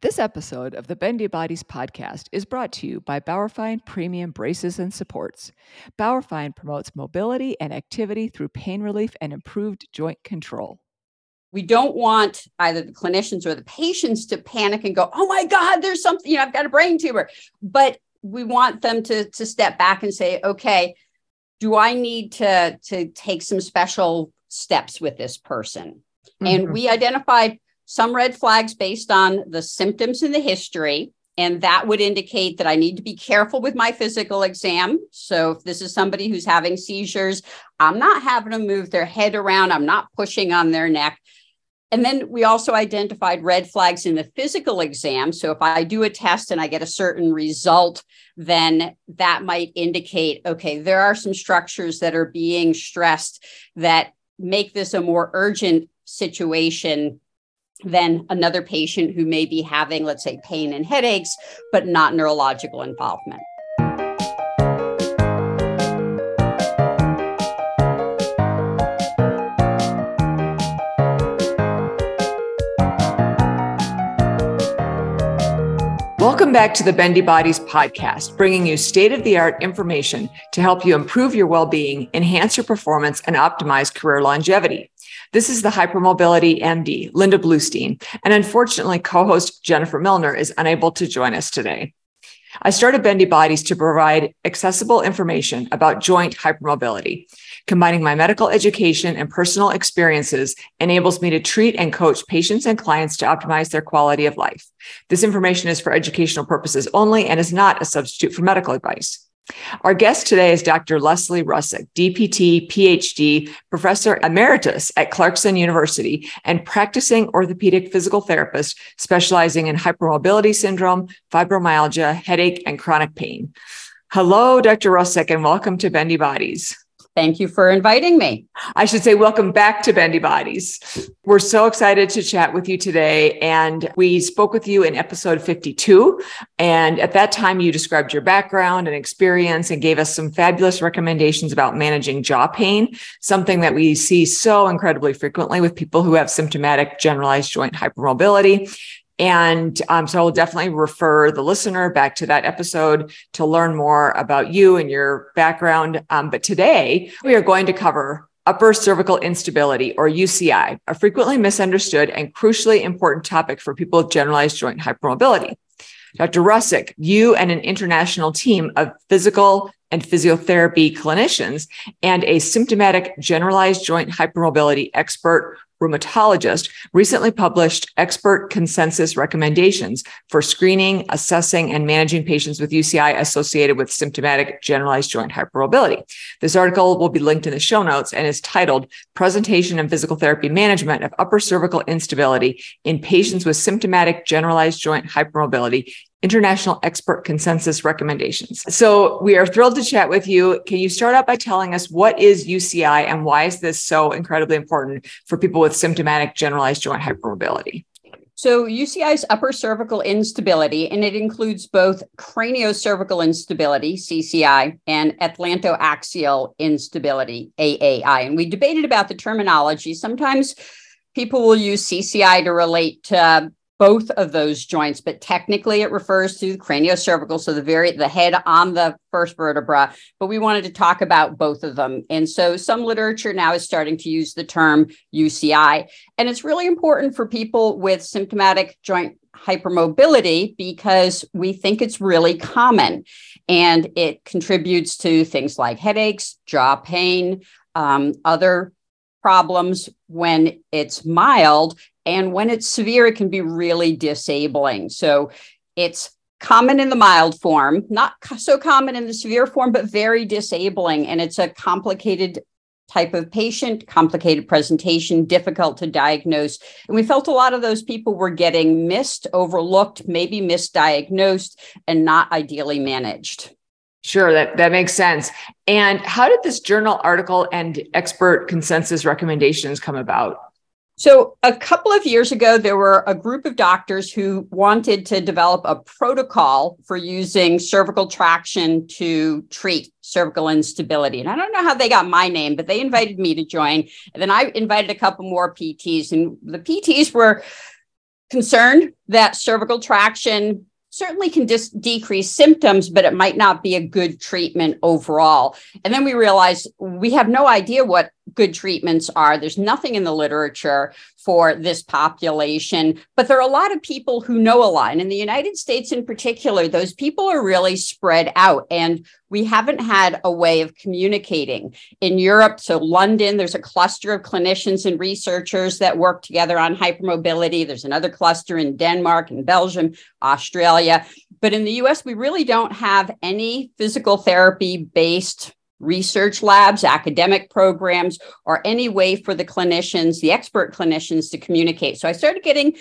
This episode of the Bendy Bodies podcast is brought to you by Bauerfeind Premium Braces and Supports. Bauerfeind promotes mobility and activity through pain relief and improved joint control. We don't want either the clinicians or the patients to panic and go, oh my God, there's something, you know, I've got a brain tumor. But we want them to, to step back and say, okay, do I need to, to take some special steps with this person? Mm-hmm. And we identified some red flags based on the symptoms in the history. And that would indicate that I need to be careful with my physical exam. So, if this is somebody who's having seizures, I'm not having them move their head around, I'm not pushing on their neck. And then we also identified red flags in the physical exam. So if I do a test and I get a certain result, then that might indicate okay, there are some structures that are being stressed that make this a more urgent situation than another patient who may be having, let's say, pain and headaches, but not neurological involvement. Welcome back to the Bendy Bodies podcast, bringing you state of the art information to help you improve your well being, enhance your performance, and optimize career longevity. This is the Hypermobility MD, Linda Bluestein, and unfortunately, co host Jennifer Milner is unable to join us today. I started Bendy Bodies to provide accessible information about joint hypermobility. Combining my medical education and personal experiences enables me to treat and coach patients and clients to optimize their quality of life. This information is for educational purposes only and is not a substitute for medical advice. Our guest today is Dr. Leslie Russek, DPT, PhD, Professor Emeritus at Clarkson University, and practicing orthopedic physical therapist specializing in hypermobility syndrome, fibromyalgia, headache, and chronic pain. Hello, Dr. Russek, and welcome to Bendy Bodies. Thank you for inviting me. I should say, welcome back to Bendy Bodies. We're so excited to chat with you today. And we spoke with you in episode 52. And at that time, you described your background and experience and gave us some fabulous recommendations about managing jaw pain, something that we see so incredibly frequently with people who have symptomatic generalized joint hypermobility. And um, so I'll definitely refer the listener back to that episode to learn more about you and your background. Um, but today we are going to cover upper cervical instability or UCI, a frequently misunderstood and crucially important topic for people with generalized joint hypermobility. Dr. Russek, you and an international team of physical and physiotherapy clinicians and a symptomatic generalized joint hypermobility expert rheumatologist recently published expert consensus recommendations for screening, assessing, and managing patients with UCI associated with symptomatic generalized joint hypermobility. This article will be linked in the show notes and is titled Presentation and Physical Therapy Management of Upper Cervical Instability in Patients with Symptomatic Generalized Joint Hypermobility international expert consensus recommendations. So we are thrilled to chat with you. Can you start out by telling us what is UCI and why is this so incredibly important for people with symptomatic generalized joint hypermobility? So UCI is upper cervical instability, and it includes both craniocervical instability, CCI, and atlantoaxial instability, AAI. And we debated about the terminology. Sometimes people will use CCI to relate to both of those joints, but technically it refers to the craniocervical, so the very the head on the first vertebra. But we wanted to talk about both of them, and so some literature now is starting to use the term UCI, and it's really important for people with symptomatic joint hypermobility because we think it's really common, and it contributes to things like headaches, jaw pain, um, other problems when it's mild and when it's severe, it can be really disabling. So it's common in the mild form, not so common in the severe form, but very disabling. And it's a complicated type of patient, complicated presentation, difficult to diagnose. And we felt a lot of those people were getting missed, overlooked, maybe misdiagnosed, and not ideally managed. Sure, that, that makes sense. And how did this journal article and expert consensus recommendations come about? So, a couple of years ago, there were a group of doctors who wanted to develop a protocol for using cervical traction to treat cervical instability. And I don't know how they got my name, but they invited me to join. And then I invited a couple more PTs, and the PTs were concerned that cervical traction certainly can dis- decrease symptoms, but it might not be a good treatment overall. And then we realized we have no idea what good treatments are. There's nothing in the literature for this population, but there are a lot of people who know a lot. And in the United States in particular, those people are really spread out. And we haven't had a way of communicating. In Europe, so London, there's a cluster of clinicians and researchers that work together on hypermobility. There's another cluster in Denmark and Belgium, Australia. But in the US, we really don't have any physical therapy based research labs, academic programs, or any way for the clinicians, the expert clinicians to communicate. So I started getting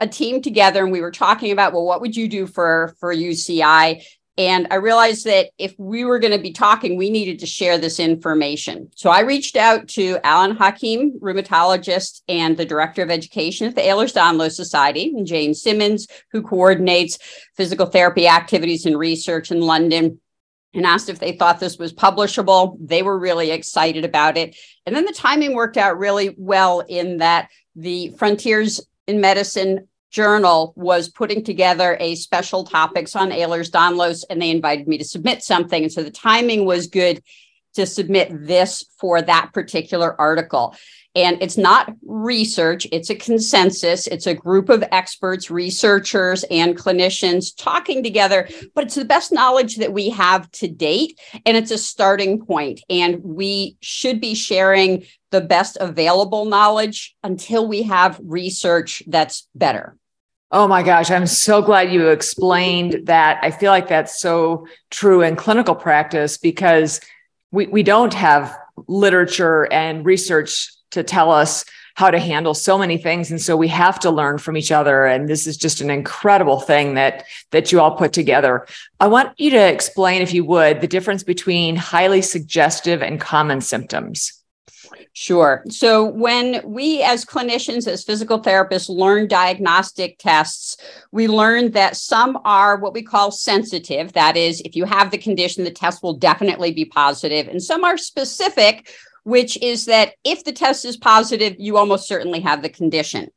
a team together and we were talking about, well, what would you do for, for UCI? And I realized that if we were going to be talking, we needed to share this information. So I reached out to Alan Hakim, rheumatologist and the director of education at the Ehlers Danlos Society, and Jane Simmonds, who coordinates physical therapy activities and research in London and asked if they thought this was publishable. They were really excited about it. And then the timing worked out really well in that the Frontiers in Medicine journal was putting together a special topics on Ehlers Danlos, and they invited me to submit something. And so the timing was good to submit this for that particular article. And it's not research, it's a consensus. It's a group of experts, researchers, and clinicians talking together, but it's the best knowledge that we have to date. And it's a starting point. And we should be sharing the best available knowledge until we have research that's better. Oh my gosh, I'm so glad you explained that. I feel like that's so true in clinical practice because we, we don't have literature and research to tell us how to handle so many things and so we have to learn from each other and this is just an incredible thing that that you all put together i want you to explain if you would the difference between highly suggestive and common symptoms Sure. So when we as clinicians, as physical therapists, learn diagnostic tests, we learn that some are what we call sensitive. That is, if you have the condition, the test will definitely be positive. And some are specific, which is that if the test is positive, you almost certainly have the condition.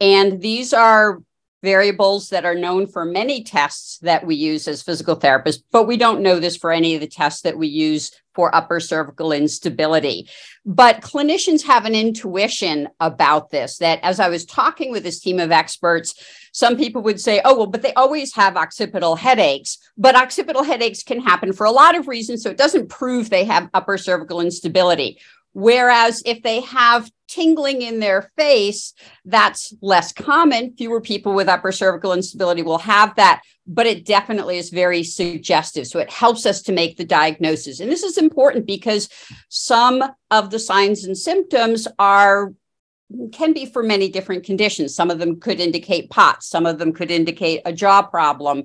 And these are variables that are known for many tests that we use as physical therapists, but we don't know this for any of the tests that we use for upper cervical instability. But clinicians have an intuition about this that as I was talking with this team of experts, some people would say, oh, well, but they always have occipital headaches. But occipital headaches can happen for a lot of reasons. So it doesn't prove they have upper cervical instability. Whereas if they have tingling in their face, that's less common. Fewer people with upper cervical instability will have that, but it definitely is very suggestive. So it helps us to make the diagnosis. And this is important because some of the signs and symptoms are can be for many different conditions. Some of them could indicate POTS, some of them could indicate a jaw problem.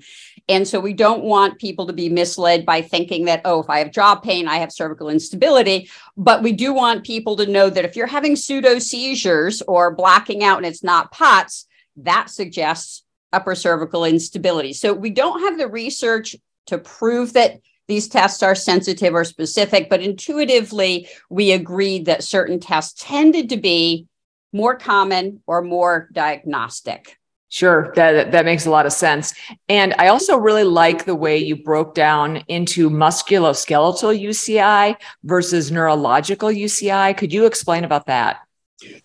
And so we don't want people to be misled by thinking that, oh, if I have jaw pain, I have cervical instability. But we do want people to know that if you're having pseudo seizures or blacking out and it's not POTS, that suggests upper cervical instability. So we don't have the research to prove that these tests are sensitive or specific, but intuitively, we agreed that certain tests tended to be more common or more diagnostic. Sure, that that makes a lot of sense. And I also really like the way you broke down into musculoskeletal UCI versus neurological UCI. Could you explain about that?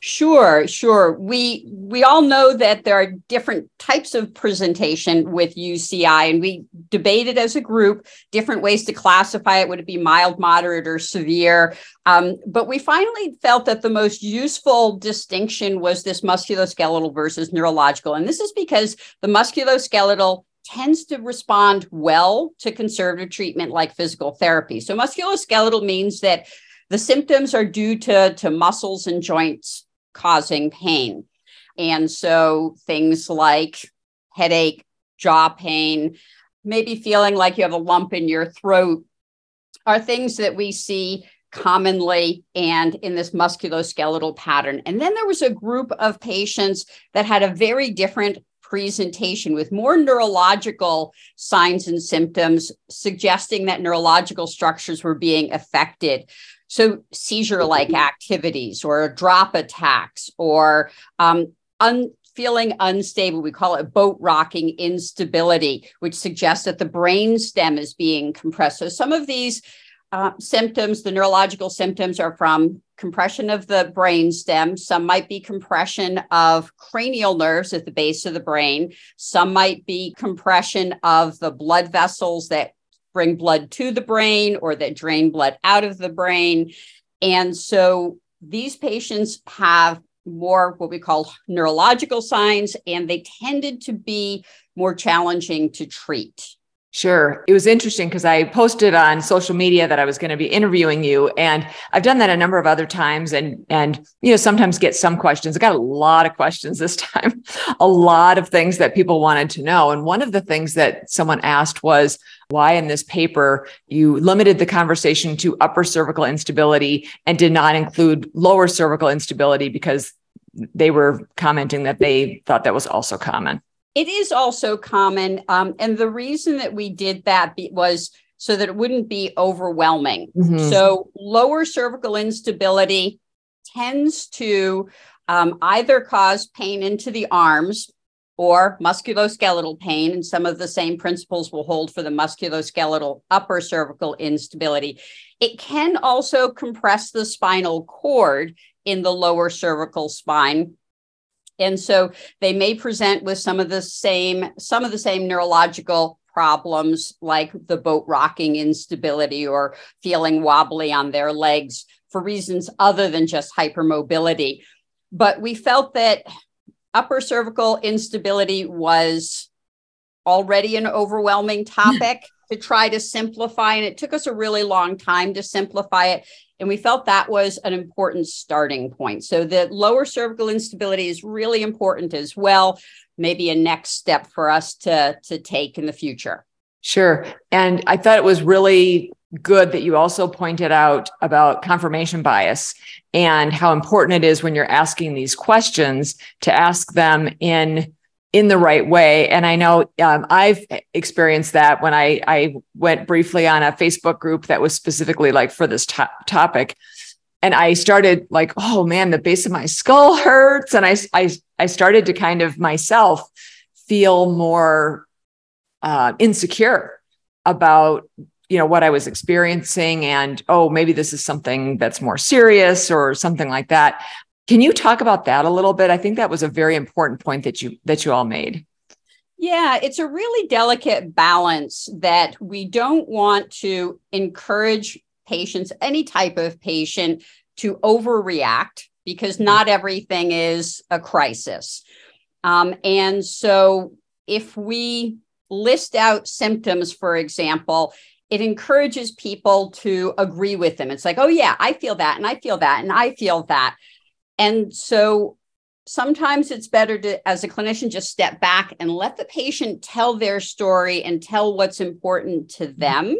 Sure, sure. We we all know that there are different types of presentation with UCI, and we debated as a group different ways to classify it. Would it be mild, moderate, or severe? Um, but we finally felt that the most useful distinction was this musculoskeletal versus neurological, and this is because the musculoskeletal tends to respond well to conservative treatment like physical therapy. So musculoskeletal means that the symptoms are due to, to muscles and joints causing pain. And so things like headache, jaw pain, maybe feeling like you have a lump in your throat are things that we see commonly and in this musculoskeletal pattern. And then there was a group of patients that had a very different presentation with more neurological signs and symptoms, suggesting that neurological structures were being affected. So, seizure like activities or drop attacks or um, un- feeling unstable. We call it boat rocking instability, which suggests that the brain stem is being compressed. So some of these uh, symptoms, the neurological symptoms, are from compression of the brain stem. Some might be compression of cranial nerves at the base of the brain. Some might be compression of the blood vessels that bring blood to the brain or that drain blood out of the brain. And so these patients have more what we call neurological signs, and they tended to be more challenging to treat. Sure. It was interesting because I posted on social media that I was going to be interviewing you and I've done that a number of other times and and you know sometimes get some questions. I got a lot of questions this time. a lot of things that people wanted to know and one of the things that someone asked was why in this paper you limited the conversation to upper cervical instability and did not include lower cervical instability because they were commenting that they thought that was also common. It is also common. Um, and the reason that we did that was so that it wouldn't be overwhelming. Mm-hmm. So, lower cervical instability tends to um, either cause pain into the arms or musculoskeletal pain. And some of the same principles will hold for the musculoskeletal upper cervical instability. It can also compress the spinal cord in the lower cervical spine and so they may present with some of the same some of the same neurological problems like the boat rocking instability or feeling wobbly on their legs for reasons other than just hypermobility but we felt that upper cervical instability was already an overwhelming topic to try to simplify and it took us a really long time to simplify it and we felt that was an important starting point. So the lower cervical instability is really important as well. Maybe a next step for us to, to take in the future. Sure. And I thought it was really good that you also pointed out about confirmation bias and how important it is when you're asking these questions to ask them in in the right way. And I know um, I've experienced that when I, I went briefly on a Facebook group that was specifically like for this to- topic. And I started like, oh man, the base of my skull hurts. And I, I, I started to kind of myself feel more uh, insecure about you know what i was experiencing and oh maybe this is something that's more serious or something like that can you talk about that a little bit? I think that was a very important point that you that you all made. Yeah, it's a really delicate balance that we don't want to encourage patients, any type of patient, to overreact because mm-hmm. not everything is a crisis. Um, and so, if we list out symptoms, for example, it encourages people to agree with them. It's like, oh, yeah, I feel that, and I feel that, and I feel that. And so sometimes it's better to, as a clinician, just step back and let the patient tell their story and tell what's important to mm-hmm. them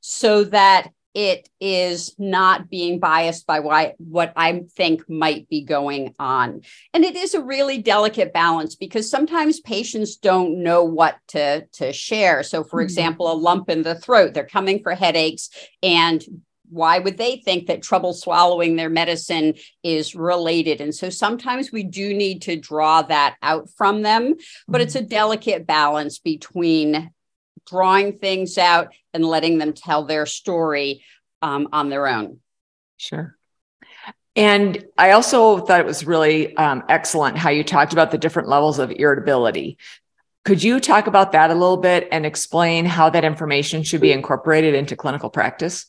so that it is not being biased by why, what I think might be going on. And it is a really delicate balance because sometimes patients don't know what to, to share. So, for mm-hmm. example, a lump in the throat, they're coming for headaches and why would they think that trouble swallowing their medicine is related? And so sometimes we do need to draw that out from them, but it's a mm-hmm. delicate balance between drawing things out and letting them tell their story um, on their own. Sure. And I also thought it was really um, excellent how you talked about the different levels of irritability. Could you talk about that a little bit and explain how that information should be incorporated into clinical practice?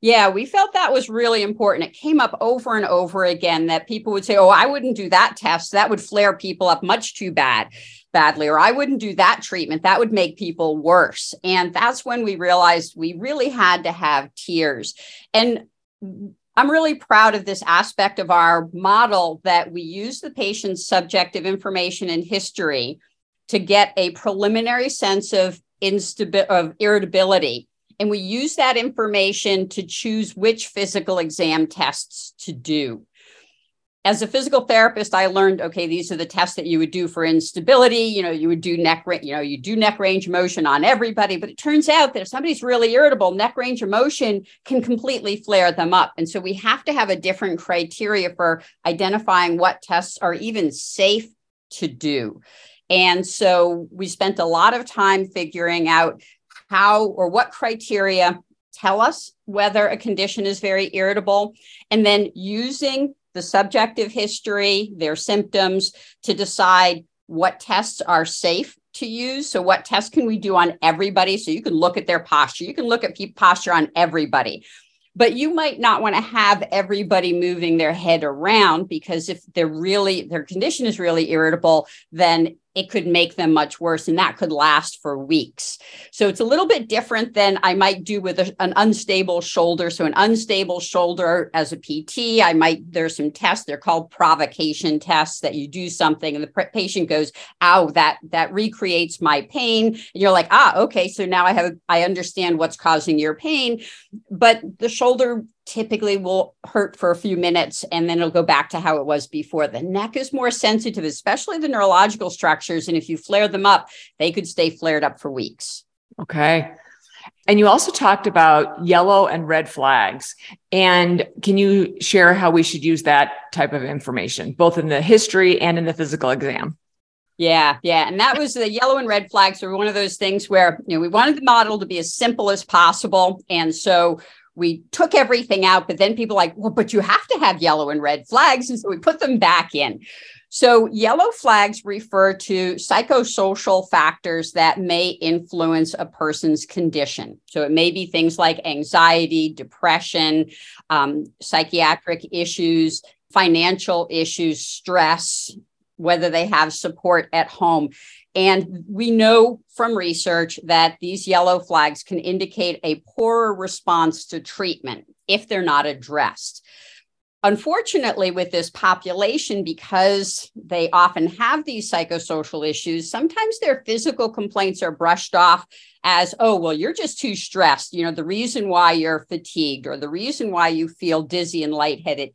Yeah, we felt that was really important. It came up over and over again that people would say, "Oh, I wouldn't do that test. That would flare people up much too bad." badly or I wouldn't do that treatment that would make people worse and that's when we realized we really had to have tiers and I'm really proud of this aspect of our model that we use the patient's subjective information and history to get a preliminary sense of instability of irritability and we use that information to choose which physical exam tests to do. As a physical therapist, I learned okay, these are the tests that you would do for instability. You know, you would do neck, you know, you do neck range motion on everybody. But it turns out that if somebody's really irritable, neck range of motion can completely flare them up. And so we have to have a different criteria for identifying what tests are even safe to do. And so we spent a lot of time figuring out how or what criteria tell us whether a condition is very irritable, and then using the subjective history, their symptoms to decide what tests are safe to use. So, what tests can we do on everybody? So, you can look at their posture, you can look at posture on everybody. But you might not want to have everybody moving their head around because if they're really, their condition is really irritable, then it could make them much worse and that could last for weeks. So it's a little bit different than I might do with a, an unstable shoulder. So an unstable shoulder as a PT, I might there's some tests they're called provocation tests that you do something and the patient goes, "Ow, that that recreates my pain." And you're like, "Ah, okay, so now I have I understand what's causing your pain." But the shoulder typically will hurt for a few minutes and then it'll go back to how it was before. The neck is more sensitive, especially the neurological structures. And if you flare them up, they could stay flared up for weeks. Okay. And you also talked about yellow and red flags. And can you share how we should use that type of information, both in the history and in the physical exam? Yeah, yeah. And that was the yellow and red flags were one of those things where, you know, we wanted the model to be as simple as possible. And so we took everything out, but then people like, well, but you have to have yellow and red flags. And so we put them back in. So yellow flags refer to psychosocial factors that may influence a person's condition. So it may be things like anxiety, depression, um, psychiatric issues, financial issues, stress, whether they have support at home. And we know from research that these yellow flags can indicate a poorer response to treatment if they're not addressed. Unfortunately, with this population, because they often have these psychosocial issues, sometimes their physical complaints are brushed off as, oh, well, you're just too stressed. You know, the reason why you're fatigued or the reason why you feel dizzy and lightheaded.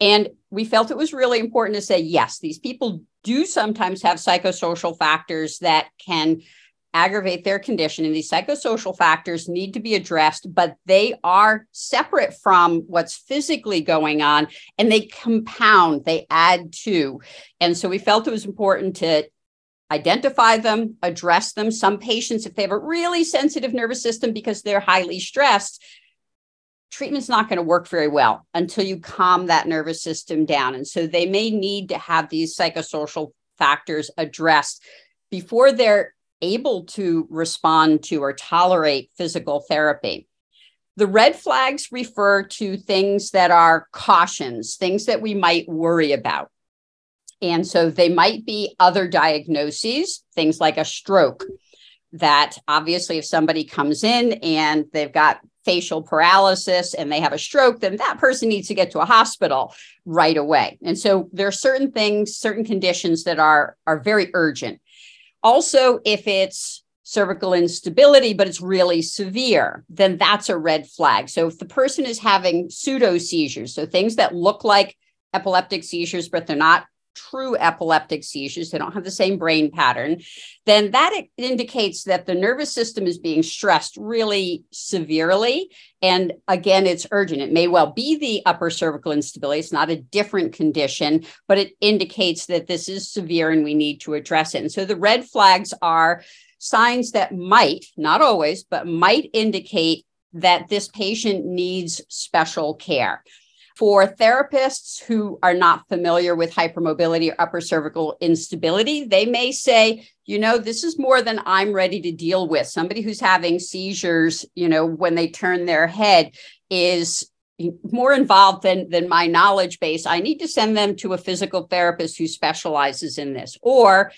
And we felt it was really important to say, yes, these people do sometimes have psychosocial factors that can aggravate their condition. And these psychosocial factors need to be addressed, but they are separate from what's physically going on and they compound, they add to. And so we felt it was important to identify them, address them. Some patients, if they have a really sensitive nervous system because they're highly stressed, treatment's not going to work very well until you calm that nervous system down. And so they may need to have these psychosocial factors addressed before they're able to respond to or tolerate physical therapy. The red flags refer to things that are cautions, things that we might worry about. And so they might be other diagnoses, things like a stroke. That obviously, if somebody comes in and they've got facial paralysis and they have a stroke, then that person needs to get to a hospital right away. And so there are certain things, certain conditions that are, are very urgent. Also, if it's cervical instability, but it's really severe, then that's a red flag. So if the person is having pseudo seizures, so things that look like epileptic seizures, but they're not true epileptic seizures, they don't have the same brain pattern, then that indicates that the nervous system is being stressed really severely. And again, it's urgent. It may well be the upper cervical instability. It's not a different condition, but it indicates that this is severe and we need to address it. And so the red flags are signs that might, not always, but might indicate that this patient needs special care. For therapists who are not familiar with hypermobility or upper cervical instability, they may say, you know, this is more than I'm ready to deal with. Somebody who's having seizures, you know, when they turn their head is more involved than than my knowledge base i need to send them to a physical therapist who specializes in this or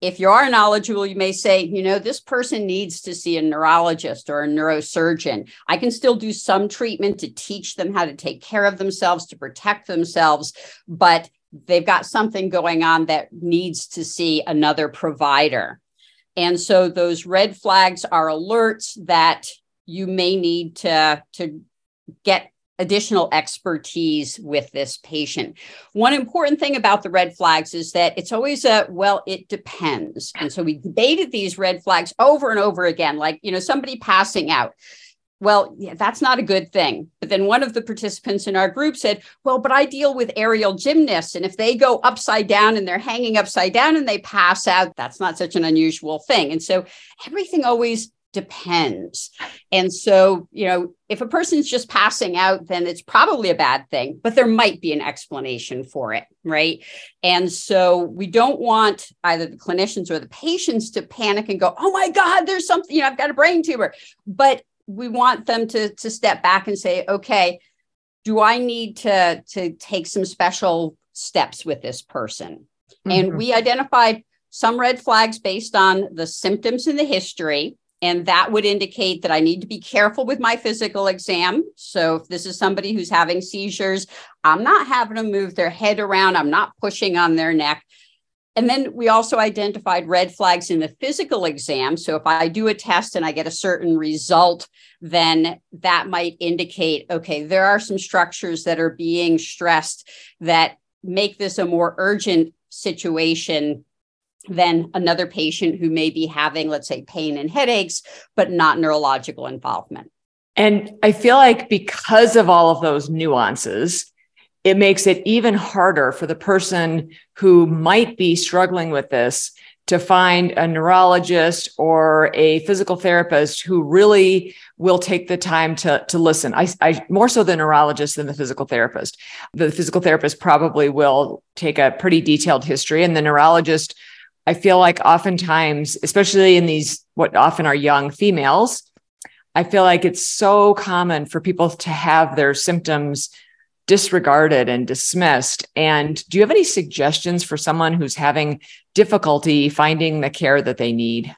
if you are knowledgeable, you may say, you know, this person needs to see a neurologist or a neurosurgeon. I can still do some treatment to teach them how to take care of themselves, to protect themselves, but they've got something going on that needs to see another provider. And so those red flags are alerts that you may need to, to get additional expertise with this patient. One important thing about the red flags is that it's always a well, it depends. And so we debated these red flags over and over again, like, you know, somebody passing out. well, yeah, that's not a good thing. But then one of the participants in our group said, Well, but I deal with aerial gymnasts. And if they go upside down and they're hanging upside down and they pass out, that's not such an unusual thing. And so everything always depends. And so, you know, if a person's just passing out, then it's probably a bad thing, but there might be an explanation for it. Right. And so we don't want either the clinicians or the patients to panic and go, Oh my God, there's something, you know, I've got a brain tumor. But we want them to to step back and say okay do i need to to take some special steps with this person mm-hmm. and we identified some red flags based on the symptoms in the history and that would indicate that I need to be careful with my physical exam. So, if this is somebody who's having seizures, I'm not having them move their head around, I'm not pushing on their neck. And then we also identified red flags in the physical exam. So if I do a test and I get a certain result, then that might indicate okay, there are some structures that are being stressed that make this a more urgent situation than another patient who may be having, let's say, pain and headaches, but not neurological involvement. And I feel like because of all of those nuances, it makes it even harder for the person who might be struggling with this to find a neurologist or a physical therapist who really will take the time to, to listen. I, I more so the neurologist than the physical therapist. The physical therapist probably will take a pretty detailed history, and the neurologist, I feel like oftentimes, especially in these what often are young females, I feel like it's so common for people to have their symptoms disregarded and dismissed. And do you have any suggestions for someone who's having difficulty finding the care that they need?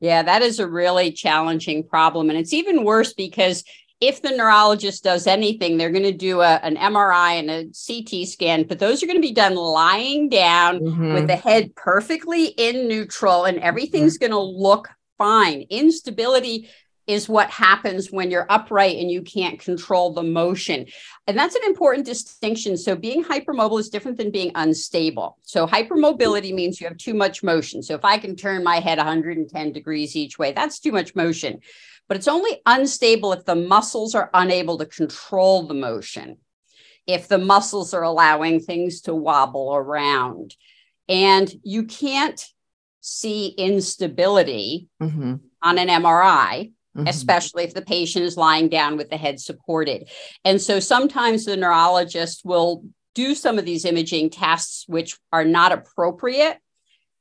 Yeah, that is a really challenging problem. And it's even worse because if the neurologist does anything, they're going to do a, an MRI and a CT scan, but those are going to be done lying down mm-hmm. with the head perfectly in neutral and everything's mm-hmm. going to look fine. Instability is what happens when you're upright and you can't control the motion. And that's an important distinction. So, being hypermobile is different than being unstable. So, hypermobility means you have too much motion. So, if I can turn my head 110 degrees each way, that's too much motion. But it's only unstable if the muscles are unable to control the motion, if the muscles are allowing things to wobble around. And you can't see instability mm-hmm. on an MRI Mm-hmm. especially if the patient is lying down with the head supported. And so sometimes the neurologist will do some of these imaging tests, which are not appropriate.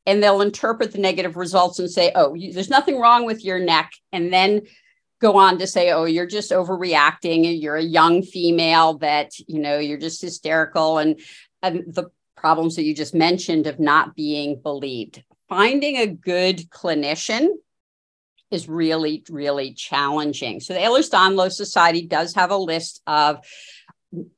And they'll interpret the negative results and say, oh, you, there's nothing wrong with your neck. And then go on to say, oh, you're just overreacting. You're a young female that, you know, you're just hysterical. And, and the problems that you just mentioned of not being believed. Finding a good clinician is really, really challenging. So the Ehlers-Danlos Society does have a list of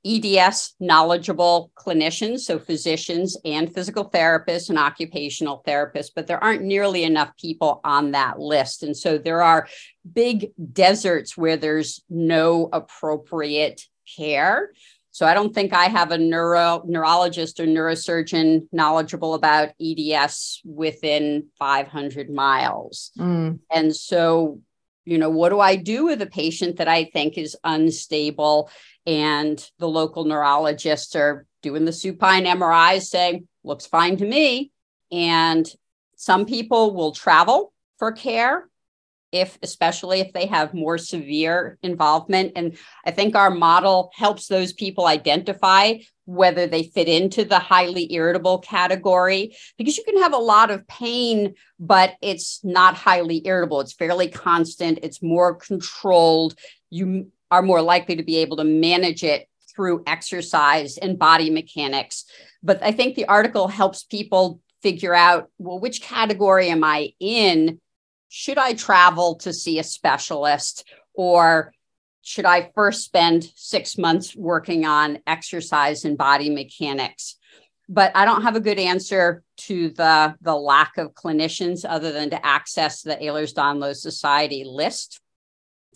EDS knowledgeable clinicians, so physicians and physical therapists and occupational therapists, but there aren't nearly enough people on that list. And so there are big deserts where there's no appropriate care. So I don't think I have a neuro neurologist or neurosurgeon knowledgeable about EDS within 500 miles. Mm. And so, you know, what do I do with a patient that I think is unstable? And the local neurologists are doing the supine MRIs saying, looks fine to me. And some people will travel for care if especially if they have more severe involvement and i think our model helps those people identify whether they fit into the highly irritable category because you can have a lot of pain but it's not highly irritable. It's fairly constant. It's more controlled. You are more likely to be able to manage it through exercise and body mechanics. But i think the article helps people figure out well which category am i in? Should I travel to see a specialist? Or should I first spend six months working on exercise and body mechanics? But I don't have a good answer to the, the lack of clinicians other than to access the Ehlers-Danlos Society list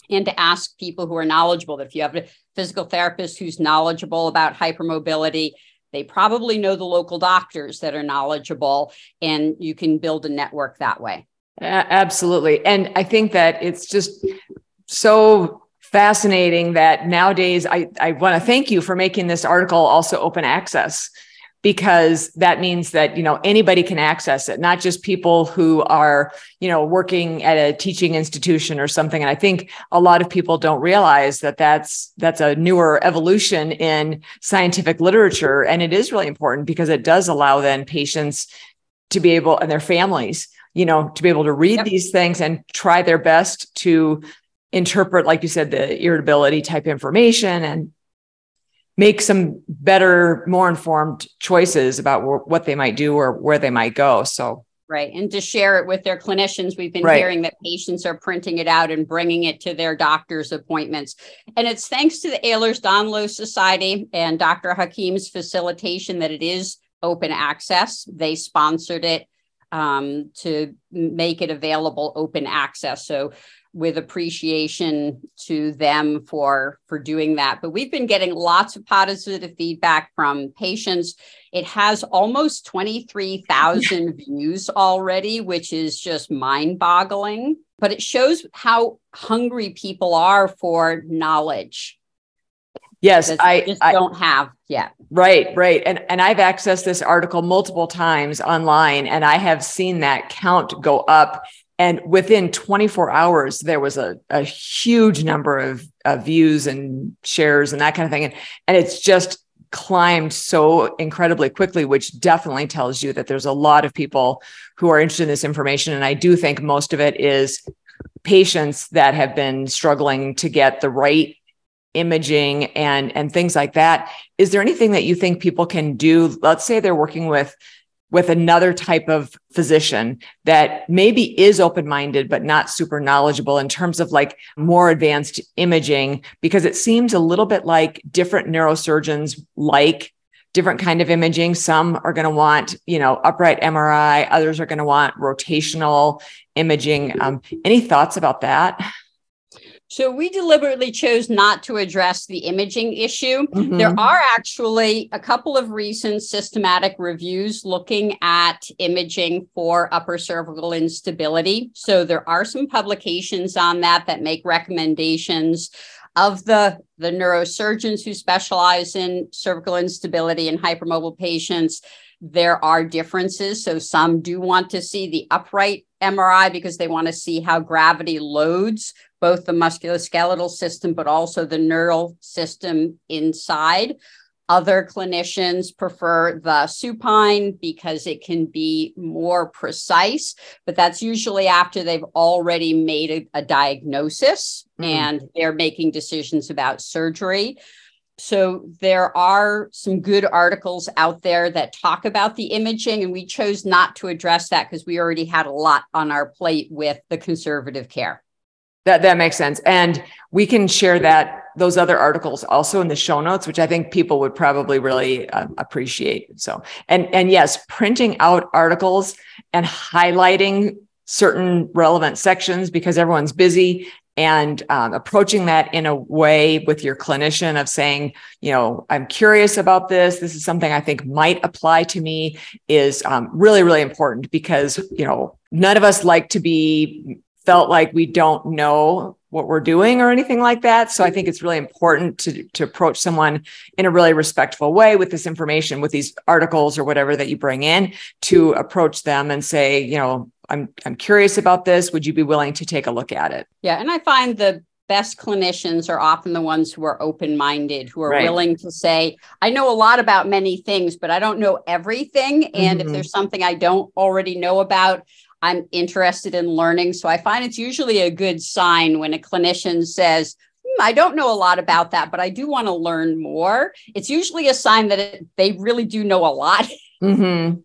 and to ask people who are knowledgeable if you have a physical therapist who's knowledgeable about hypermobility, they probably know the local doctors that are knowledgeable and you can build a network that way. Absolutely. And I think that it's just so fascinating that nowadays I, I want to thank you for making this article also open access because that means that you know anybody can access it not just people who are you know working at a teaching institution or something and i think a lot of people don't realize that that's that's a newer evolution in scientific literature and it is really important because it does allow then patients to be able and their families you know to be able to read yep. these things and try their best to interpret like you said the irritability type information and make some better, more informed choices about what they might do or where they might go. So, right. And to share it with their clinicians, we've been right. hearing that patients are printing it out and bringing it to their doctor's appointments. And it's thanks to the Ehlers Danlos Society and Dr. Hakim's facilitation that it is open access. They sponsored it um, to make it available open access. So with appreciation to them for for doing that but we've been getting lots of positive feedback from patients it has almost 23,000 views already which is just mind-boggling but it shows how hungry people are for knowledge Yes, I just I, don't have yet. Right, right. And and I've accessed this article multiple times online and I have seen that count go up and within 24 hours there was a, a huge number of, of views and shares and that kind of thing. And, and it's just climbed so incredibly quickly which definitely tells you that there's a lot of people who are interested in this information. And i do think most of it is patients that have been struggling to get the right imaging and and things like that. Is there anything that you think people can do? Let's say they're working with with another type of physician that maybe is open minded, but not super knowledgeable in terms of like more advanced imaging, because it seems a little bit like different neurosurgeons like different kind of imaging. Some are going to want, you know, upright MRI. Others are going to want rotational imaging. Um, any thoughts about that? So we deliberately chose not to address the imaging issue. Mm-hmm. There are actually a couple of recent systematic reviews looking at imaging for upper cervical instability. So there are some publications on that that make recommendations of the the neurosurgeons who specialize in cervical instability and hypermobile patients there are differences so some do want to see the upright MRI because they want to see how gravity loads both the musculoskeletal system, but also the neural system inside. Other clinicians prefer the supine because it can be more precise, but that's usually after they've already made a, a diagnosis mm-hmm. and they're making decisions about surgery. So there are some good articles out there that talk about the imaging, and we chose not to address that because we already had a lot on our plate with the conservative care. That that makes sense. And we can share that those other articles also in the show notes, which I think people would probably really uh, appreciate. So, and and yes, printing out articles and highlighting certain relevant sections because everyone's busy and um, approaching that in a way with your clinician of saying, you know, I'm curious about this. This is something I think might apply to me is um, really, really important because, you know, none of us like to be felt like we don't know what we're doing or anything like that. So I think it's really important to, to approach someone in a really respectful way with this information, with these articles or whatever that you bring in to approach them and say, you know, I'm I'm curious about this. Would you be willing to take a look at it? Yeah. And I find the best clinicians are often the ones who are open minded, who are right. willing to say, I know a lot about many things, but I don't know everything. And mm-hmm. if there's something I don't already know about, I'm interested in learning. So I find it's usually a good sign when a clinician says, hmm, I don't know a lot about that, but I do want to learn more. It's usually a sign that it, they really do know a lot. Mm-hmm.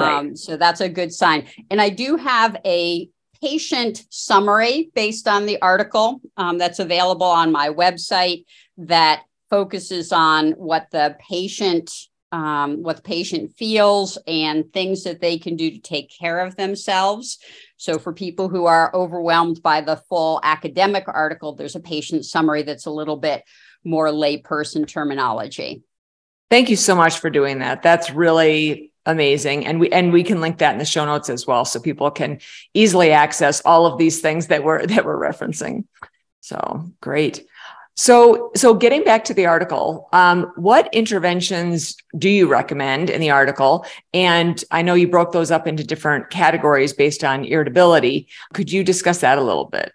Right. Um, so that's a good sign. And I do have a patient summary based on the article um, that's available on my website that focuses on what the patient um, what the patient feels and things that they can do to take care of themselves. So, for people who are overwhelmed by the full academic article, there's a patient summary that's a little bit more layperson terminology. Thank you so much for doing that. That's really amazing and we and we can link that in the show notes as well so people can easily access all of these things that we're that we're referencing So great. So, so getting back to the article, um, what interventions do you recommend in the article? And I know you broke those up into different categories based on irritability. Could you discuss that a little bit?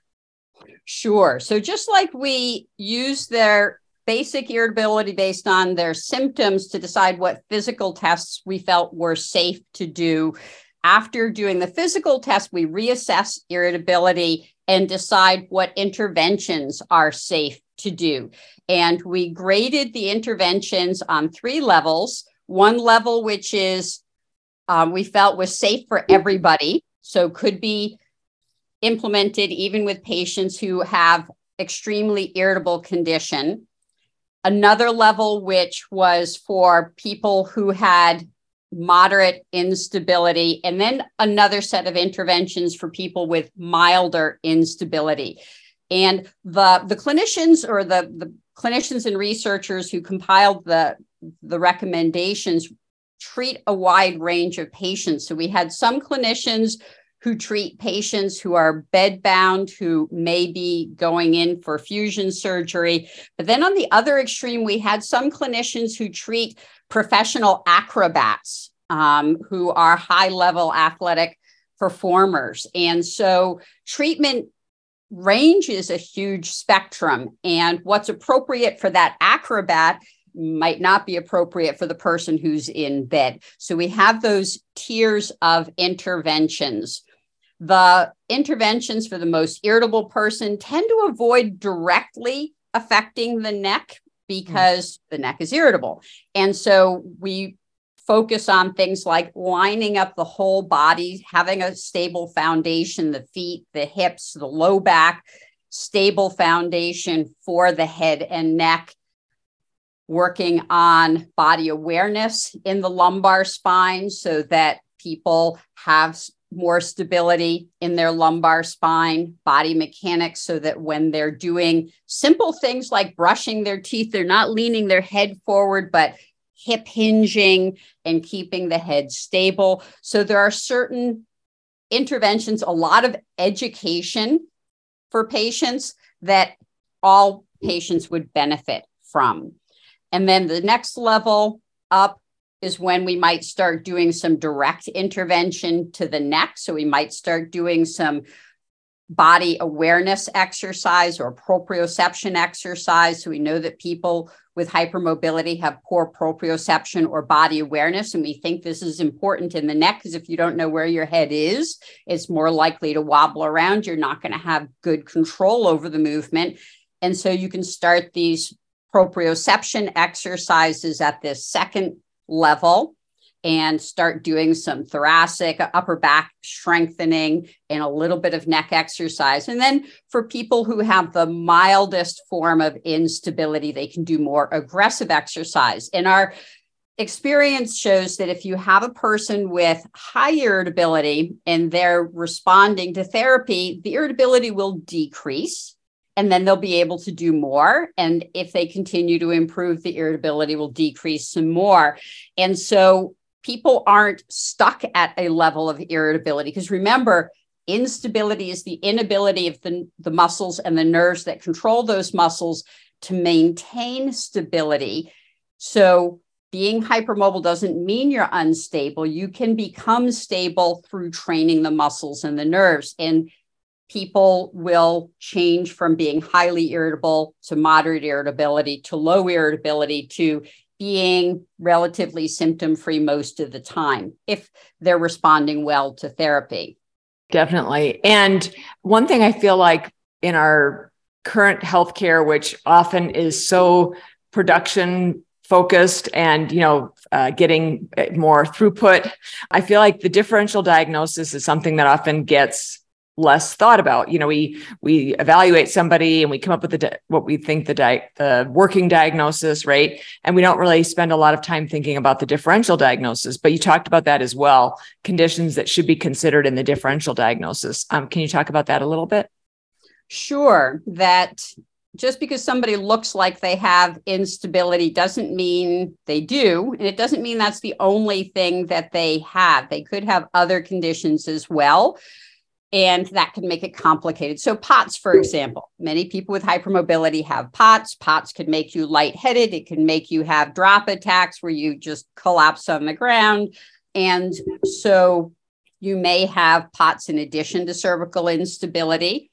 Sure. So, just like we use their basic irritability based on their symptoms to decide what physical tests we felt were safe to do. After doing the physical test, we reassess irritability and decide what interventions are safe to do. And we graded the interventions on three levels. One level, which is um, we felt was safe for everybody, so could be implemented even with patients who have extremely irritable condition. Another level, which was for people who had moderate instability, and then another set of interventions for people with milder instability. And the, the clinicians or the, the clinicians and researchers who compiled the, the recommendations treat a wide range of patients. So we had some clinicians who treat patients who are bedbound, who may be going in for fusion surgery. But then on the other extreme, we had some clinicians who treat professional acrobats um, who are high level athletic performers. And so treatment range is a huge spectrum, and what's appropriate for that acrobat might not be appropriate for the person who's in bed. So we have those tiers of interventions. The interventions for the most irritable person tend to avoid directly affecting the neck because mm. the neck is irritable. And so we focus on things like lining up the whole body, having a stable foundation, the feet, the hips, the low back, stable foundation for the head and neck, working on body awareness in the lumbar spine so that people have more stability in their lumbar spine, body mechanics, so that when they're doing simple things like brushing their teeth, they're not leaning their head forward, but hip hinging and keeping the head stable. So there are certain interventions, a lot of education for patients that all patients would benefit from. And then the next level up is when we might start doing some direct intervention to the neck. So we might start doing some body awareness exercise or proprioception exercise. So we know that people with hypermobility have poor proprioception or body awareness. And we think this is important in the neck because if you don't know where your head is, it's more likely to wobble around. You're not going to have good control over the movement. And so you can start these proprioception exercises at this second level and start doing some thoracic, upper back strengthening, and a little bit of neck exercise. And then for people who have the mildest form of instability, they can do more aggressive exercise. And our experience shows that if you have a person with high irritability and they're responding to therapy, the irritability will decrease and then they'll be able to do more. And if they continue to improve, the irritability will decrease some more. And so people aren't stuck at a level of irritability. Because remember, instability is the inability of the, the muscles and the nerves that control those muscles to maintain stability. So, being hypermobile doesn't mean you're unstable. You can become stable through training the muscles and the nerves. And people will change from being highly irritable to moderate irritability to low irritability to being relatively symptom free most of the time if they're responding well to therapy. Definitely. And one thing I feel like in our current healthcare, which often is so production focused and you know uh, getting more throughput i feel like the differential diagnosis is something that often gets less thought about. You know, we we evaluate somebody and we come up with the di- what we think the di- the working diagnosis, right? And we don't really spend a lot of time thinking about the differential diagnosis. But you talked about that as well, conditions that should be considered in the differential diagnosis. Um, can you talk about that a little bit? Sure. That just because somebody looks like they have instability doesn't mean they do. And it doesn't mean that's the only thing that they have. They could have other conditions as well. And that can make it complicated. So, POTS, for example, many people with hypermobility have POTS. POTS can make you lightheaded, it can make you have drop attacks where you just collapse on the ground. And so, you may have POTS in addition to cervical instability,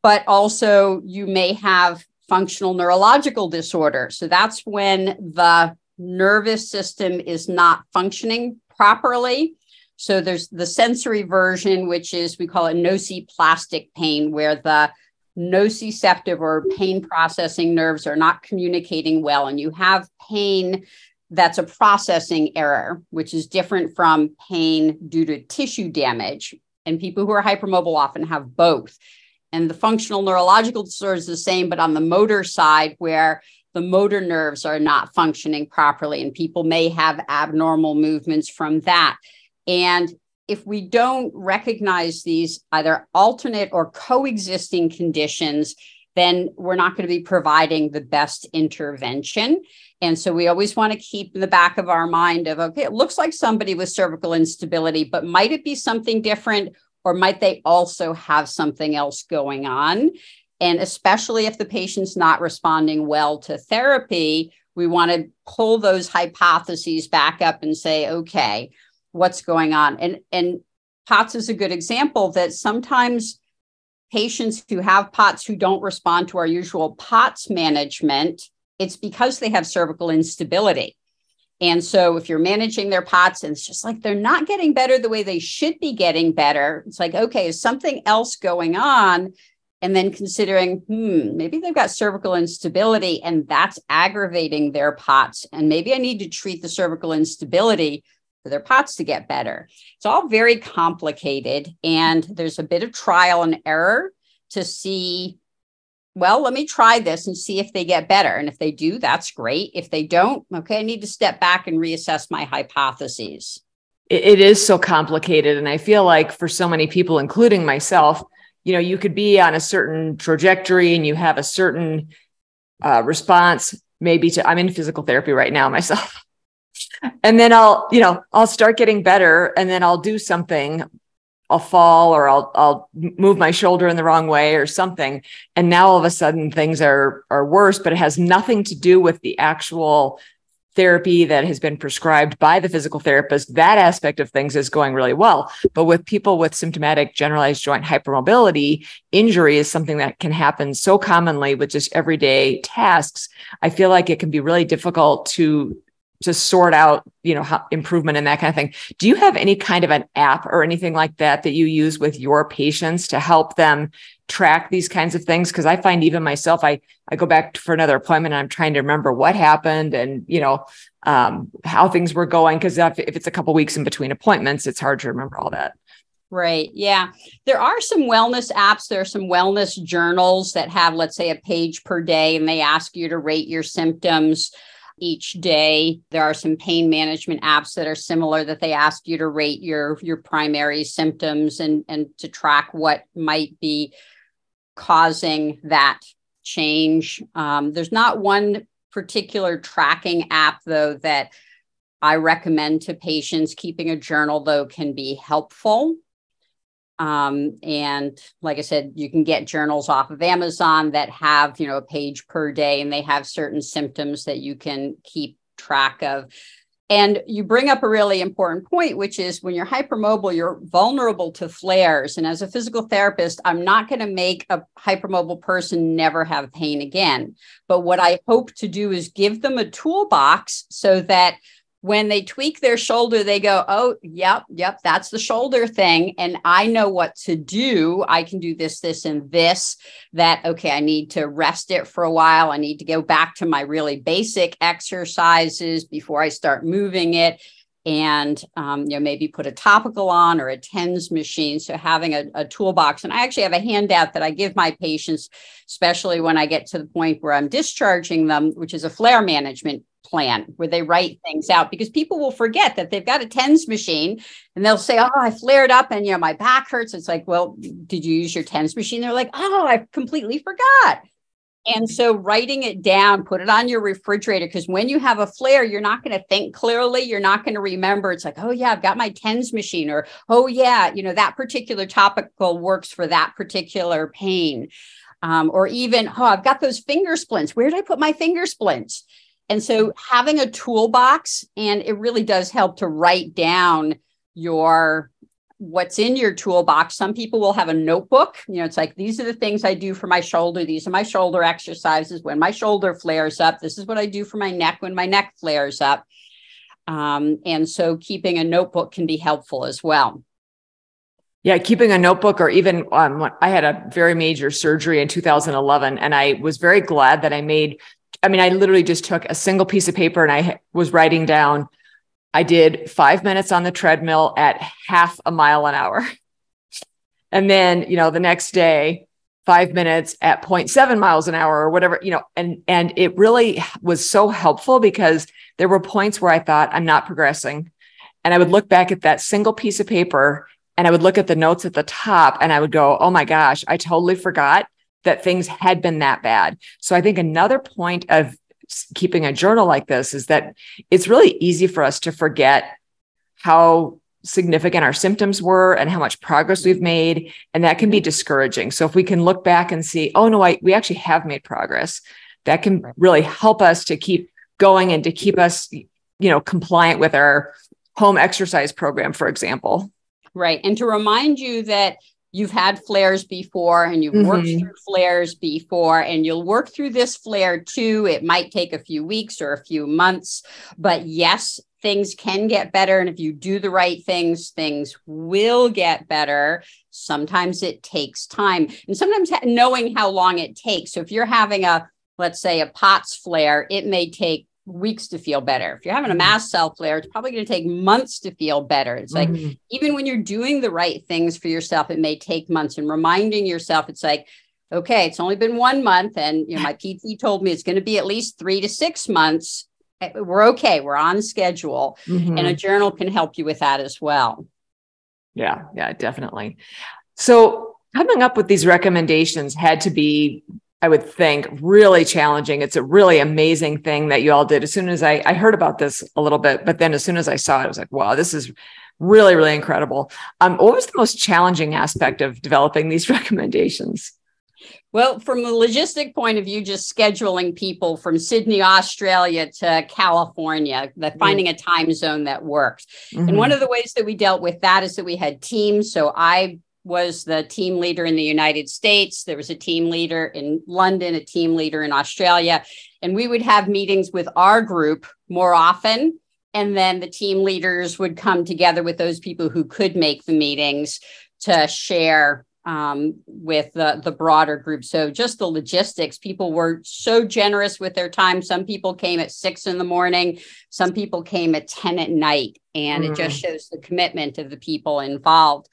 but also you may have functional neurological disorder. So, that's when the nervous system is not functioning properly so there's the sensory version, which is we call it nociplastic pain, where the nociceptive or pain processing nerves are not communicating well, and you have pain that's a processing error, which is different from pain due to tissue damage. And people who are hypermobile often have both. And the functional neurological disorder is the same, but on the motor side, where the motor nerves are not functioning properly, and people may have abnormal movements from that. And if we don't recognize these either alternate or coexisting conditions, then we're not going to be providing the best intervention. And so we always want to keep in the back of our mind of, okay, it looks like somebody with cervical instability, but might it be something different? Or might they also have something else going on? And especially if the patient's not responding well to therapy, we want to pull those hypotheses back up and say, okay, what's going on. And and POTS is a good example that sometimes patients who have POTS who don't respond to our usual POTS management, it's because they have cervical instability. And so if you're managing their POTS and it's just like they're not getting better the way they should be getting better, it's like, okay, is something else going on? And then considering, hmm, maybe they've got cervical instability and that's aggravating their POTS. And maybe I need to treat the cervical instability for their POTS to get better. It's all very complicated, and there's a bit of trial and error to see. Well, let me try this and see if they get better. And if they do, that's great. If they don't, okay, I need to step back and reassess my hypotheses. it is so complicated. And I feel like for so many people, including myself, you know, you could be on a certain trajectory and you have a certain uh, response, maybe to, I'm in physical therapy right now myself and then I'll, you know, I'll start getting better and then I'll do something. I'll fall or I'll I'll move my shoulder in the wrong way or something. And now all of a sudden things are are worse, but it has nothing to do with the actual therapy that has been prescribed by the physical therapist, that aspect of things is going really well. But with people with symptomatic generalized joint hypermobility, injury is something that can happen so commonly with just everyday tasks. I feel like it can be really difficult to to sort out you know how, improvement and that kind of thing do you have any kind of an app or anything like that that you use with your patients to help them track these kinds of things because i find even myself i i go back for another appointment and i'm trying to remember what happened and you know um, how things were going because if, if it's a couple weeks in between appointments it's hard to remember all that Right. Yeah. There are some wellness apps. There are some wellness journals that have, let's say, a page per day, and they ask you to rate your symptoms each day. There are some pain management apps that are similar that they ask you to rate your your primary symptoms and and to track what might be causing that change. Um, there's not one particular tracking app though that I recommend to patients. Keeping a journal though can be helpful. Um, and like I said, you can get journals off of Amazon that have, you know, a page per day and they have certain symptoms that you can keep track of. And you bring up a really important point, which is when you're hypermobile, you're vulnerable to flares. And as a physical therapist, I'm not going to make a hypermobile person never have pain again. But what I hope to do is give them a toolbox so that when they tweak their shoulder, they go, Oh, yep, yep, that's the shoulder thing. And I know what to do. I can do this, this, and this. That, okay, I need to rest it for a while. I need to go back to my really basic exercises before I start moving it. And um, you know, maybe put a topical on or a TENS machine. So having a, a toolbox. And I actually have a handout that I give my patients, especially when I get to the point where I'm discharging them, which is a flare management plan where they write things out because people will forget that they've got a TENS machine and they'll say, Oh, I flared up and you know my back hurts. It's like, well, did you use your TENS machine? They're like, Oh, I completely forgot. And so writing it down, put it on your refrigerator because when you have a flare, you're not going to think clearly. You're not going to remember. It's like, oh, yeah, I've got my TENS machine, or oh, yeah, you know, that particular topical works for that particular pain. Um, or even, oh, I've got those finger splints. Where did I put my finger splints? And so having a toolbox, and it really does help to write down your what's in your toolbox. Some people will have a notebook. You know, it's like these are the things I do for my shoulder. These are my shoulder exercises when my shoulder flares up. This is what I do for my neck when my neck flares up. Um, and so keeping a notebook can be helpful as well. Yeah, keeping a notebook, or even um, I had a very major surgery in 2011, and I was very glad that I made. I mean, I literally just took a single piece of paper and I was writing down I did five minutes on the treadmill at half a mile an hour. And then, you know, the next day, five minutes at 0.7 miles an hour or whatever, you know, and and it really was so helpful because there were points where I thought I'm not progressing. And I would look back at that single piece of paper and I would look at the notes at the top and I would go, oh my gosh, I totally forgot that things had been that bad. So I think another point of keeping a journal like this is that it's really easy for us to forget how significant our symptoms were and how much progress we've made and that can be discouraging. So if we can look back and see oh no I, we actually have made progress that can really help us to keep going and to keep us you know compliant with our home exercise program for example. Right. And to remind you that you've had flares before and you've mm-hmm. worked through flares before and you'll work through this flare too. It might take a few weeks or a few months but yes things can get better. And if you do the right things things will get better. Sometimes it takes time and sometimes knowing how long it takes. So if you're having a let's say a POTS flare it may take weeks to feel better. If you're having a mast cell flare, it's probably going to take months to feel better. It's like mm-hmm. even when you're doing the right things for yourself, it may take months. And reminding yourself, it's like, okay, it's only been one month, and you know my PT told me it's going to be at least three to six months. Eh, we're okay. We're on schedule, mm-hmm. and a journal can help you with that as well. Yeah, yeah, definitely. So coming up with these recommendations had to be I would think really challenging. It's a really amazing thing that you all did. As soon as I, I heard about this a little bit, but then as soon as I saw it, I was like, wow, this is really, really incredible. Um, what was the most challenging aspect of developing these recommendations? Well, from a logistic point of view, just scheduling people from Sydney, Australia to California, the finding a time zone that works. Mm-hmm. And one of the ways that we dealt with that is that we had teams. So I was the team leader in the United States. There was a team leader in London, a team leader in Australia. And we would have meetings with our group more often. And then the team leaders would come together with those people who could make the meetings to share um, with the, the broader group. So just the logistics, people were so generous with their time. Some people came at six in the morning, some people came at 10 at night. And mm. it just mm. shows the commitment of the people involved.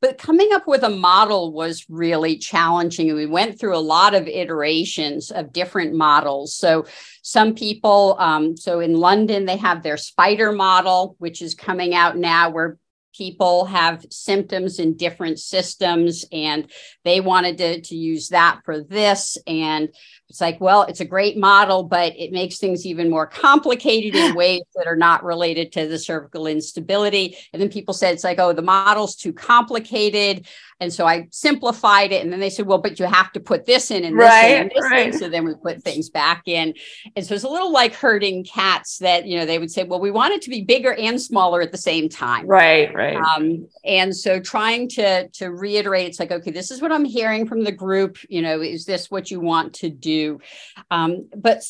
But coming up with a model was really challenging. We went through a lot of iterations of different models. So, some people, um, so in London, they have their spider model, which is coming out now, where people have symptoms in different systems and they wanted to, to use that for this and it's like well it's a great model but it makes things even more complicated in ways that are not related to the cervical instability and then people said it's like oh the model's too complicated and so I simplified it. And then they said, well, but you have to put this in and this right, and this right. So then we put things back in. And so it's a little like herding cats that, you know, they would say, well, we want it to be bigger and smaller at the same time. Right, right. Um, and so trying to to reiterate, it's like, okay, this is what I'm hearing from the group. You know, is this what you want to do? Um, but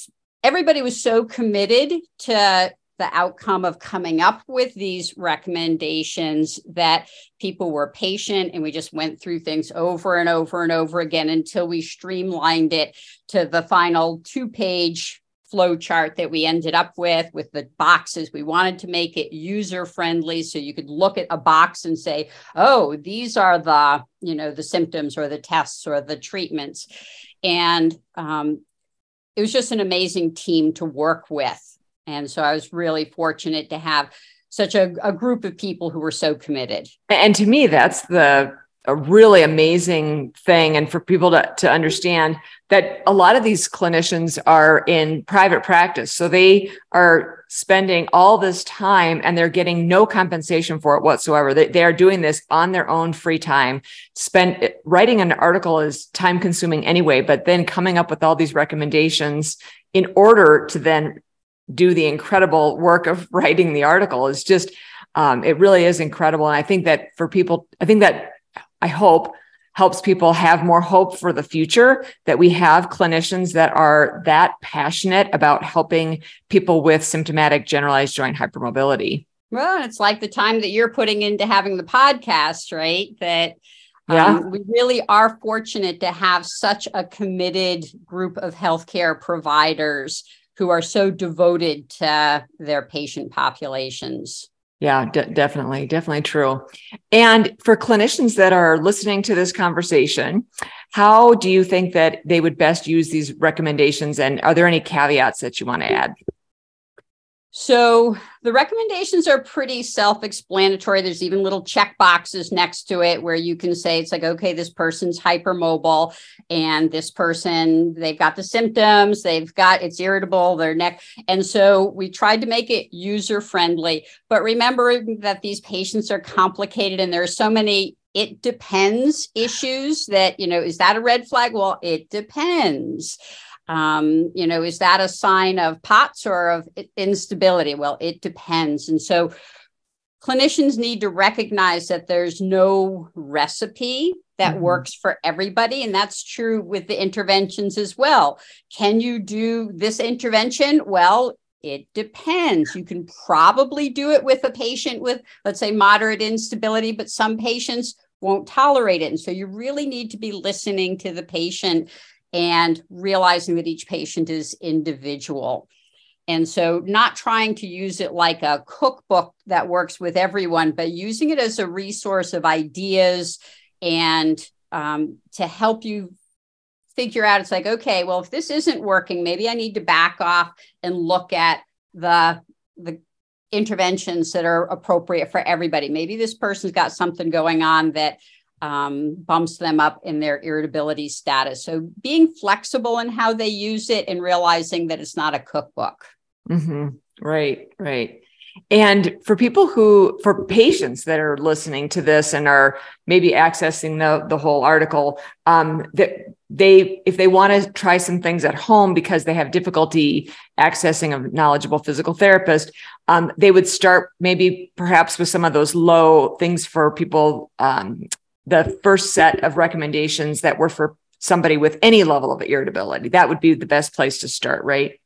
everybody was so committed to the outcome of coming up with these recommendations that people were patient and we just went through things over and over and over again until we streamlined it to the final two page flow chart that we ended up with with the boxes. We wanted to make it user friendly so you could look at a box and say oh these are the you know the symptoms or the tests or the treatments and um, it was just an amazing team to work with and so I was really fortunate to have such a, a group of people who were so committed. And to me, that's the a really amazing thing and for people to, to understand that a lot of these clinicians are in private practice. So they are spending all this time and they're getting no compensation for it whatsoever. They, they are doing this on their own free time. Spend writing an article is time consuming anyway but then coming up with all these recommendations in order to then do the incredible work of writing the article is just um, it really is incredible. And i think that for people i think that I hope helps people have more hope for the future that we have clinicians that are that passionate about helping people with symptomatic generalized joint hypermobility. Well, it's like the time that you're putting into having the podcast, right? That yeah. Um, we really are fortunate to have such a committed group of healthcare providers who are so devoted to their patient populations. Yeah, definitely, definitely true. And for clinicians that are listening to this conversation, how do you think that they would best use these recommendations? And are there any caveats that you want to add? So the recommendations are pretty self-explanatory. There's even little check boxes next to it where you can say it's like, okay, this person's hypermobile, and this person they've got the symptoms, they've got it's irritable, their neck, and so we tried to make it user friendly. But remember that these patients are complicated, and there are so many it depends issues that you know is that a red flag well it depends um, you know, is that a sign of POTS or of instability? Well, it depends. And so clinicians need to recognize that there's no recipe that mm-hmm. works for everybody. And that's true with the interventions as well. Can you do this intervention? Well, it depends. You can probably do it with a patient with, let's say, moderate instability, but some patients won't tolerate it. And so you really need to be listening to the patient and realizing that each patient is individual. And so, not trying to use it like a cookbook that works with everyone, but using it as a resource of ideas and um, to help you figure out it's like, okay, well, if this isn't working, maybe I need to back off and look at the, the interventions that are appropriate for everybody. Maybe this person's got something going on that um, bumps them up in their irritability status. So being flexible in how they use it and realizing that it's not a cookbook. Mm-hmm. Right, right. And for people who, for patients that are listening to this and are maybe accessing the the whole article, um, that they, if they want to try some things at home because they have difficulty accessing a knowledgeable physical therapist, um, they would start maybe perhaps with some of those low things for people um, the first set of recommendations that were for somebody with any level of irritability. That would be the best place to start, right?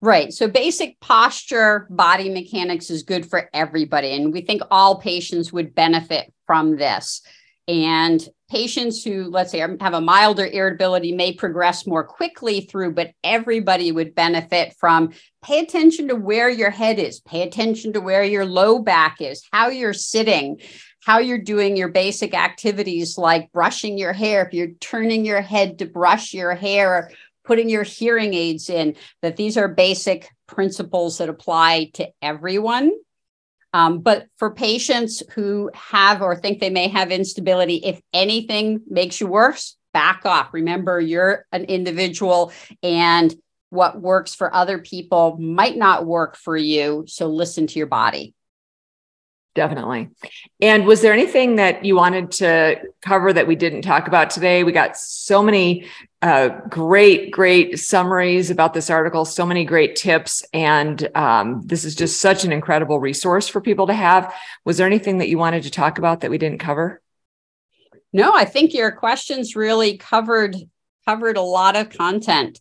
Right. So basic posture, body mechanics is good for everybody. And we think all patients would benefit from this. And patients who, let's say, have a milder irritability may progress more quickly through, but everybody would benefit from pay attention to where your head is, pay attention to where your low back is, how you're sitting, how you're doing your basic activities like brushing your hair, if you're turning your head to brush your hair, putting your hearing aids in, that these are basic principles that apply to everyone. Um, but for patients who have or think they may have instability, if anything makes you worse, back off. Remember, you're an individual and what works for other people might not work for you. So listen to your body. Definitely. And was there anything that you wanted to cover that we didn't talk about today? We got so many uh, great, great summaries about this article, so many great tips. And um, this is just such an incredible resource for people to have. Was there anything that you wanted to talk about that we didn't cover? No, I think your questions really covered covered a lot of content.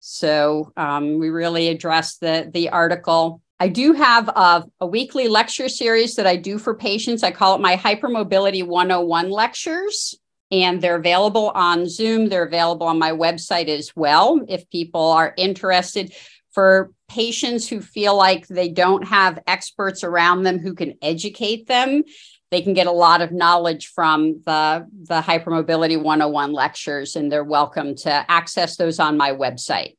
So um, we really addressed the the article I do have a, a, weekly lecture series that I do for patients. I call it my Hypermobility 101 lectures, and they're available on Zoom. They're available on my website as well if people are interested. For patients who feel like they don't have experts around them who can educate them, they can get a lot of knowledge from the, the Hypermobility 101 lectures, and they're welcome to access those on my website.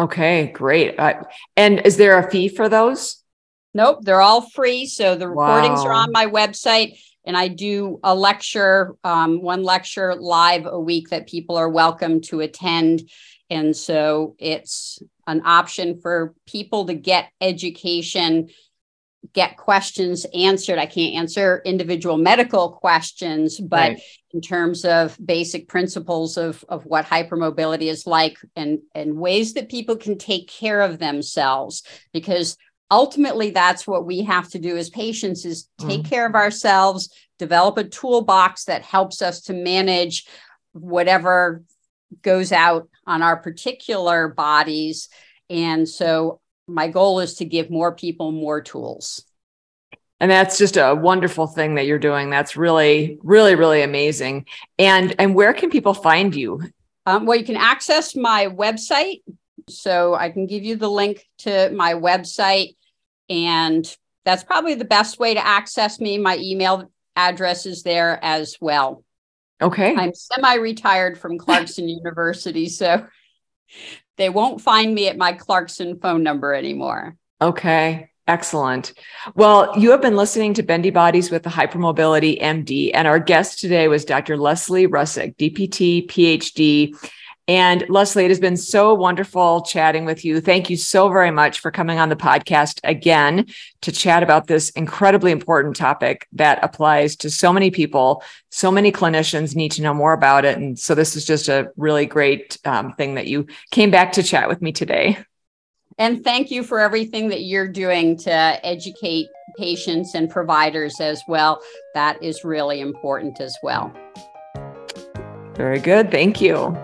Okay, great. Uh, and is there a fee for those? Nope, they're all free. So the recordings wow. are on my website. And I do a lecture, um, one lecture live a week that people are welcome to attend. And so it's an option for people to get education, get questions answered. I can't answer individual medical questions, but right. in terms of basic principles of, of what hypermobility is like and, and ways that people can take care of themselves, because ultimately that's what we have to do as patients is take mm. care of ourselves, develop a toolbox that helps us to manage whatever goes out on our particular bodies. And so my goal is to give more people more tools. And that's just a wonderful thing that you're doing. That's really, really, really amazing. And and where can people find you? Um, well, you can access my website. So I can give you the link to my website. And that's probably the best way to access me. My email address is there as well. Okay. I'm semi retired from Clarkson University. So they won't find me at my Clarkson phone number anymore. Okay. Excellent. Well, you have been listening to Bendy Bodies with the Hypermobility MD, and our guest today was Dr. Leslie Russek, DPT, PhD. And Leslie, it has been so wonderful chatting with you. Thank you so very much for coming on the podcast again to chat about this incredibly important topic that applies to so many people. So many clinicians need to know more about it. And so this is just a really great um, thing that you came back to chat with me today. And thank you for everything that you're doing to educate patients and providers as well. That is really important as well. Very good. Thank you.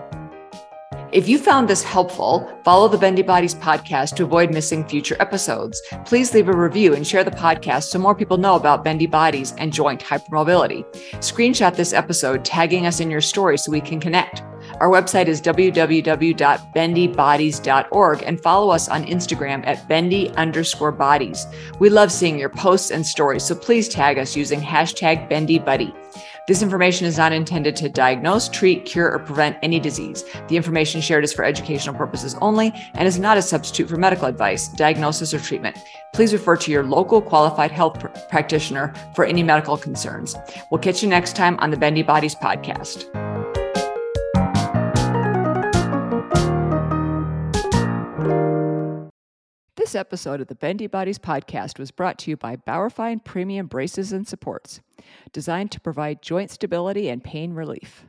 If you found this helpful, follow the Bendy Bodies podcast to avoid missing future episodes. Please leave a review and share the podcast so more people know about bendy bodies and joint hypermobility. Screenshot this episode, tagging us in your story so we can connect. Our website is www.bendybodies.org and follow us on Instagram at bendy underscore bodies. We love seeing your posts and stories, so please tag us using hashtag bendybuddy. This information is not intended to diagnose, treat, cure, or prevent any disease. The information shared is for educational purposes only and is not a substitute for medical advice, diagnosis, or treatment. Please refer to your local qualified health pr- practitioner for any medical concerns. We'll catch you next time on the Bendy Bodies podcast. This episode of the Bendy Bodies podcast was brought to you by Bauerfeind Premium Braces and Supports, designed to provide joint stability and pain relief.